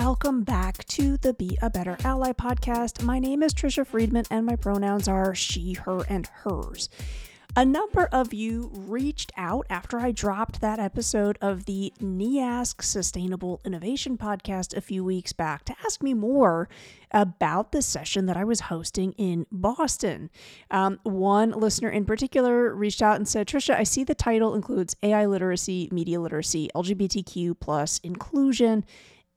Welcome back to the Be a Better Ally podcast. My name is Tricia Friedman, and my pronouns are she, her, and hers. A number of you reached out after I dropped that episode of the NEASC Sustainable Innovation podcast a few weeks back to ask me more about the session that I was hosting in Boston. Um, one listener in particular reached out and said, Tricia, I see the title includes AI literacy, media literacy, LGBTQ plus inclusion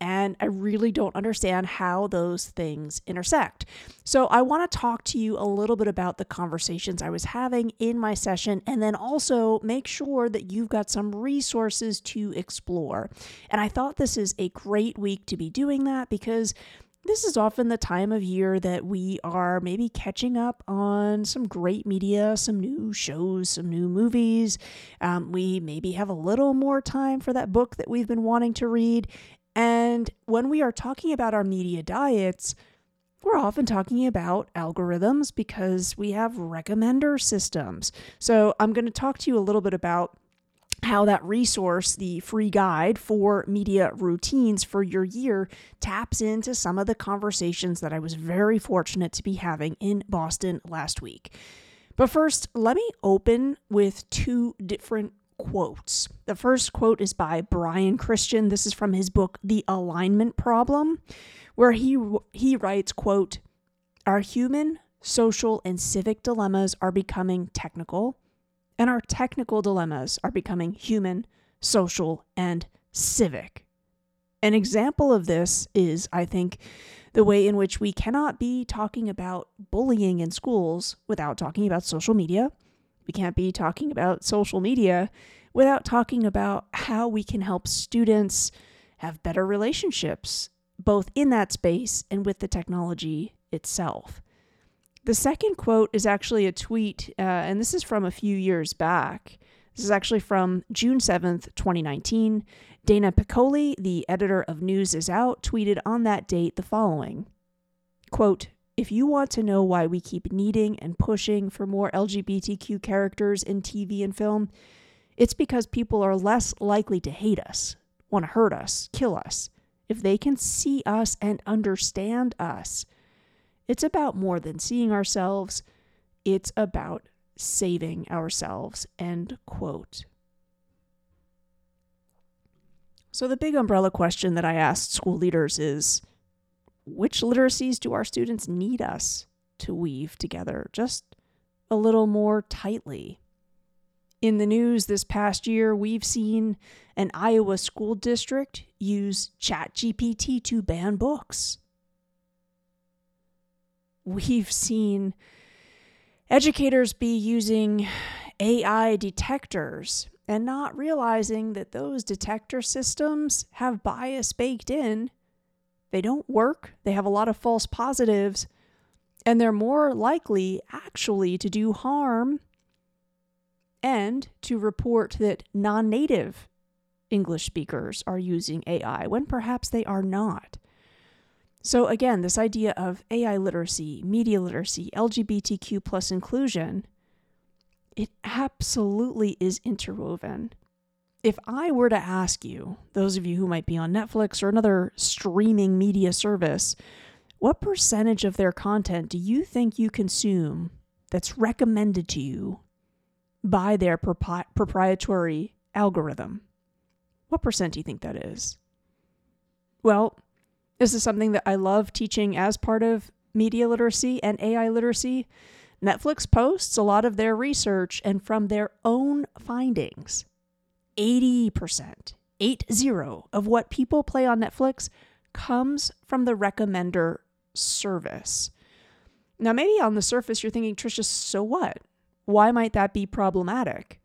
and I really don't understand how those things intersect. So, I want to talk to you a little bit about the conversations I was having in my session, and then also make sure that you've got some resources to explore. And I thought this is a great week to be doing that because this is often the time of year that we are maybe catching up on some great media, some new shows, some new movies. Um, we maybe have a little more time for that book that we've been wanting to read. And when we are talking about our media diets, we're often talking about algorithms because we have recommender systems. So, I'm going to talk to you a little bit about how that resource, the free guide for media routines for your year, taps into some of the conversations that I was very fortunate to be having in Boston last week. But first, let me open with two different quotes. The first quote is by Brian Christian. This is from his book The Alignment Problem, where he he writes, quote, "Our human, social, and civic dilemmas are becoming technical, and our technical dilemmas are becoming human, social, and civic." An example of this is, I think, the way in which we cannot be talking about bullying in schools without talking about social media we can't be talking about social media without talking about how we can help students have better relationships, both in that space and with the technology itself. The second quote is actually a tweet, uh, and this is from a few years back. This is actually from June 7th, 2019. Dana Piccoli, the editor of News is Out, tweeted on that date the following quote, if you want to know why we keep needing and pushing for more LGBTQ characters in TV and film, it's because people are less likely to hate us, want to hurt us, kill us, if they can see us and understand us. It's about more than seeing ourselves, it's about saving ourselves. End quote. So, the big umbrella question that I asked school leaders is which literacies do our students need us to weave together just a little more tightly? In the news this past year, we've seen an Iowa school district use ChatGPT to ban books. We've seen educators be using AI detectors and not realizing that those detector systems have bias baked in they don't work, they have a lot of false positives, and they're more likely actually to do harm and to report that non native English speakers are using AI when perhaps they are not. So, again, this idea of AI literacy, media literacy, LGBTQ plus inclusion, it absolutely is interwoven if I were to ask you, those of you who might be on Netflix or another streaming media service, what percentage of their content do you think you consume that's recommended to you by their propri- proprietary algorithm? What percent do you think that is? Well, this is something that I love teaching as part of media literacy and AI literacy. Netflix posts a lot of their research and from their own findings 80%, 80 of what people play on Netflix comes from the recommender service. Now, maybe on the surface you're thinking, Tricia, so what? Why might that be problematic?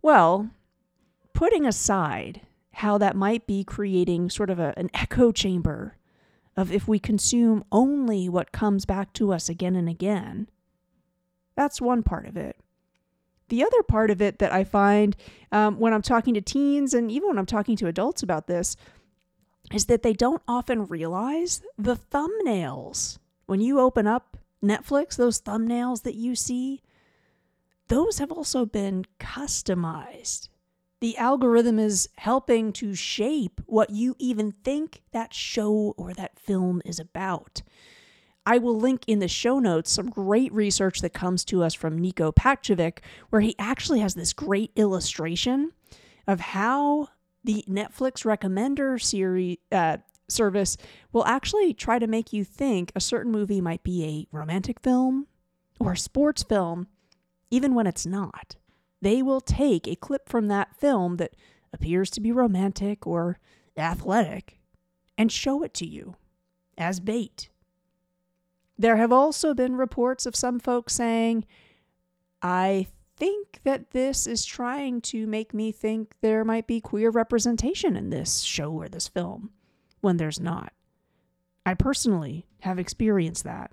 Well, putting aside how that might be creating sort of a, an echo chamber of if we consume only what comes back to us again and again, that's one part of it. The other part of it that I find um, when I'm talking to teens and even when I'm talking to adults about this is that they don't often realize the thumbnails. When you open up Netflix, those thumbnails that you see, those have also been customized The algorithm is helping to shape what you even think that show or that film is about. I will link in the show notes some great research that comes to us from Niko Pajkovic, where he actually has this great illustration of how the Netflix recommender series uh, service will actually try to make you think a certain movie might be a romantic film or a sports film, even when it's not. They will take a clip from that film that appears to be romantic or athletic and show it to you as bait. There have also been reports of some folks saying, I think that this is trying to make me think there might be queer representation in this show or this film when there's not. I personally have experienced that.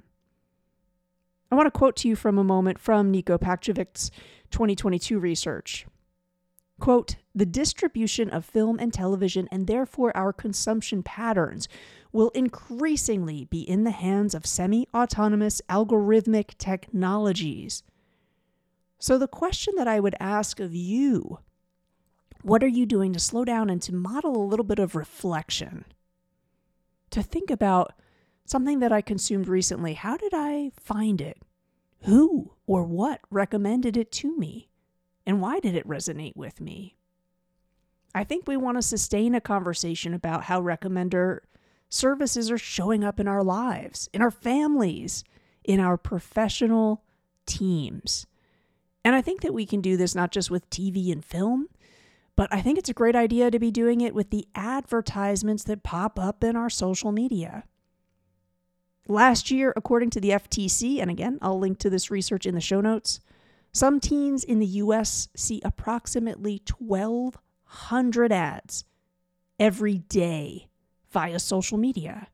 I want to quote to you from a moment from Niko Pajkovic's 2022 research. Quote, the distribution of film and television and therefore our consumption patterns will increasingly be in the hands of semi autonomous algorithmic technologies. So, the question that I would ask of you what are you doing to slow down and to model a little bit of reflection? To think about something that I consumed recently. How did I find it? Who or what recommended it to me? And why did it resonate with me? I think we want to sustain a conversation about how recommender services are showing up in our lives, in our families, in our professional teams. And I think that we can do this not just with TV and film, but I think it's a great idea to be doing it with the advertisements that pop up in our social media. Last year, according to the FTC, and again, I'll link to this research in the show notes, some teens in the US see approximately 1,200 ads every day via social media.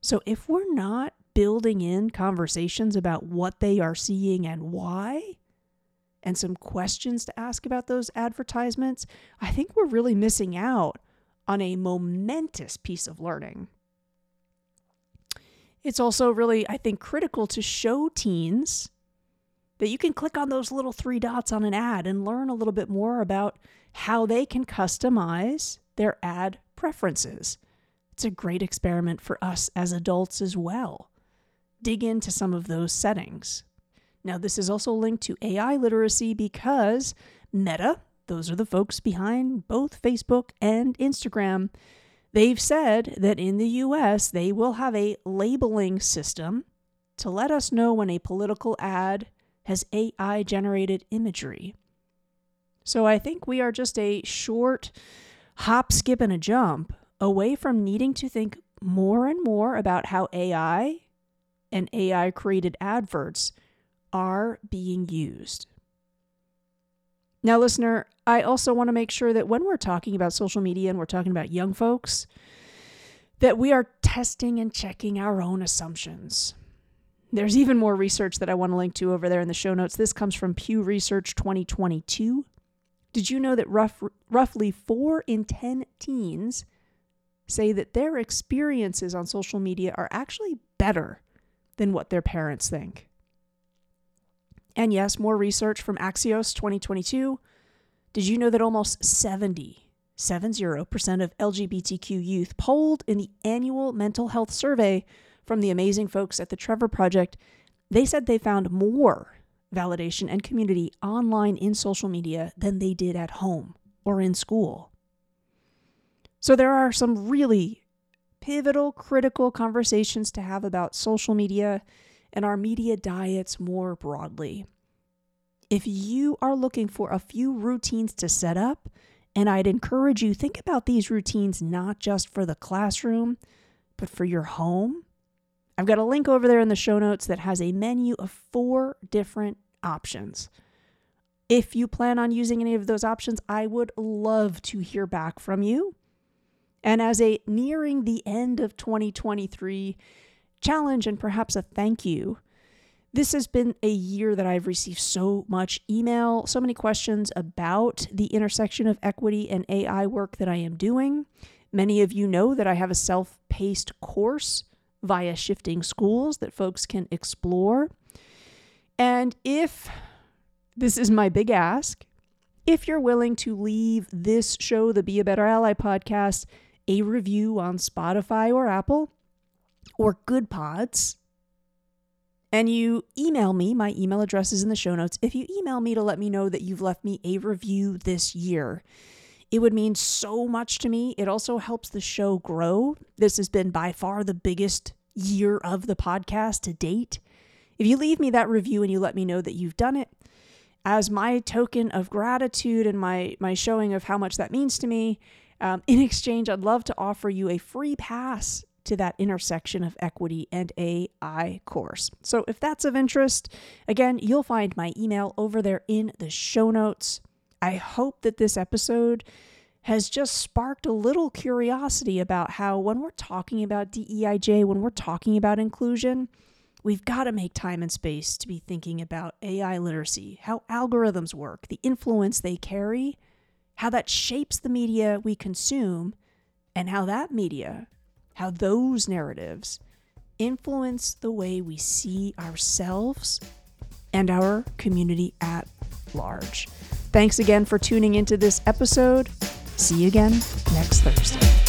So if we're not building in conversations about what they are seeing and why, and some questions to ask about those advertisements, I think we're really missing out on a momentous piece of learning. It's also really, I think, critical to show teens that you can click on those little three dots on an ad and learn a little bit more about how they can customize their ad preferences. It's a great experiment for us as adults as well. Dig into some of those settings. Now, this is also linked to AI literacy because Meta, those are the folks behind both Facebook and Instagram, They've said that in the US, they will have a labeling system to let us know when a political ad has AI generated imagery. So I think we are just a short hop, skip, and a jump away from needing to think more and more about how AI and AI created adverts are being used. Now, listener, I also want to make sure that when we're talking about social media and we're talking about young folks, that we are testing and checking our own assumptions. There's even more research that I want to link to over there in the show notes. This comes from Pew Research 2022. Did you know that rough, roughly 4 in 10 teens say that their experiences on social media are actually better than what their parents think? And yes, more research from Axios 2022. Did you know that almost 70, 70% of LGBTQ youth polled in the annual mental health survey from the amazing folks at the Trevor Project, they said they found more validation and community online in social media than they did at home or in school. So there are some really pivotal, critical conversations to have about social media and our media diets more broadly. If you are looking for a few routines to set up, and I'd encourage you think about these routines not just for the classroom, but for your home. I've got a link over there in the show notes that has a menu of four different options. If you plan on using any of those options, I would love to hear back from you. And as a nearing the end of 2023 challenge and perhaps a thank you. This has been a year that I've received so much email, so many questions about the intersection of equity and AI work that I am doing. Many of you know that I have a self paced course via Shifting Schools that folks can explore. And if this is my big ask, if you're willing to leave this show, the Be a Better Ally podcast, a review on Spotify or Apple or Good Pods, and you email me, my email address is in the show notes. If you email me to let me know that you've left me a review this year, it would mean so much to me. It also helps the show grow. This has been by far the biggest year of the podcast to date. If you leave me that review and you let me know that you've done it, as my token of gratitude and my my showing of how much that means to me, um, in exchange, I'd love to offer you a free pass to that intersection of equity and AI course. So if that's of interest, again, you'll find my email over there in the show notes. I hope that this episode has just sparked a little curiosity about how when we're talking about DEIJ, when we're talking about inclusion, we've got to make time and space to be thinking about AI literacy, how algorithms work, the influence they carry, how that shapes the media we consume, and how that media how those narratives influence the way we see ourselves and our community at large. Thanks again for tuning into this episode. See you again next Thursday.